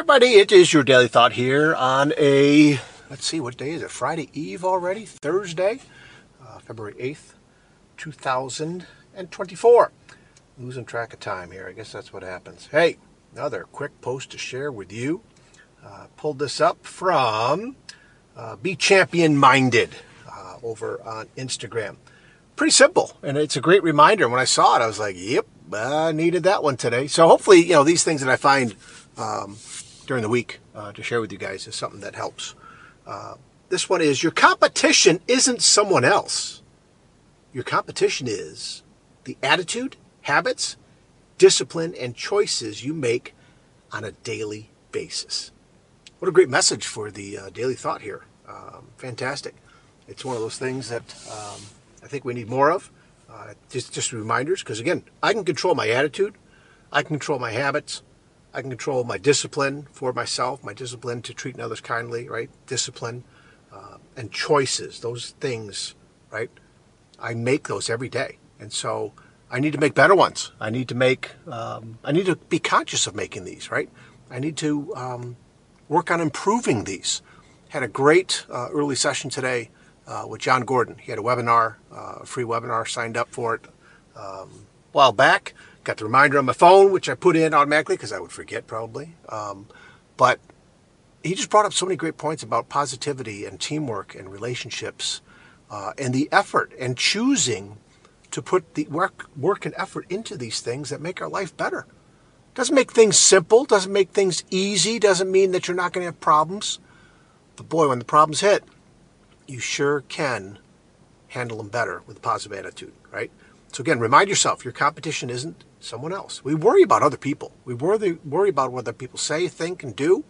Everybody, it is your daily thought here on a, let's see, what day is it? Friday Eve already? Thursday, uh, February 8th, 2024. Losing track of time here. I guess that's what happens. Hey, another quick post to share with you. Uh, pulled this up from uh, Be Champion Minded uh, over on Instagram. Pretty simple, and it's a great reminder. When I saw it, I was like, yep, I needed that one today. So hopefully, you know, these things that I find um, during the week uh, to share with you guys is something that helps. Uh, this one is your competition isn't someone else. Your competition is the attitude, habits, discipline, and choices you make on a daily basis. What a great message for the uh, daily thought here. Um, fantastic. It's one of those things that um, I think we need more of. Uh, just, just reminders, because again, I can control my attitude, I can control my habits, I can control my discipline for myself, my discipline to treat others kindly, right? Discipline uh, and choices, those things, right? I make those every day, and so I need to make better ones. I need to make, um, I need to be conscious of making these, right? I need to um, work on improving these. Had a great uh, early session today uh, with Jon Gordon. He had a webinar, uh, a free webinar, signed up for it um, a while back. Got the reminder on my phone, which I put in automatically because I would forget probably. Um, but he just brought up so many great points about positivity and teamwork and relationships uh, and the effort and choosing to put the work, work and effort into these things that make our life better. Doesn't make things simple, doesn't make things easy, doesn't mean that you're not going to have problems. But boy, when the problems hit, you sure can handle them better with a positive attitude, right? So again, remind yourself your competition isn't someone else. We worry about other people. We worry, worry about what other people say, think, and do,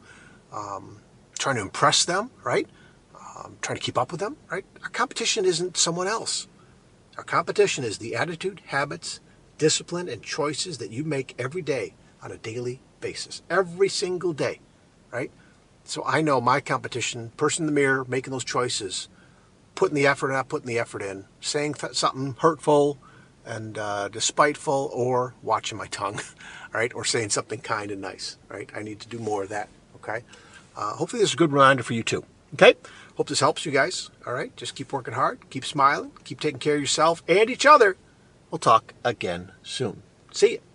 um, trying to impress them, right? Um, trying to keep up with them, right? Our competition isn't someone else. Our competition is the attitude, habits, discipline, and choices that you make every day on a daily basis, every single day, right? So I know my competition, person in the mirror, making those choices, putting the effort out, putting the effort in, saying th- something hurtful and uh, despiteful, or watching my tongue, right? Or saying something kind and nice, right? I need to do more of that, okay? Uh, hopefully, this is a good reminder for you too, okay? Hope this helps you guys, all right? Just keep working hard, keep smiling, keep taking care of yourself and each other. We'll talk again soon. See you.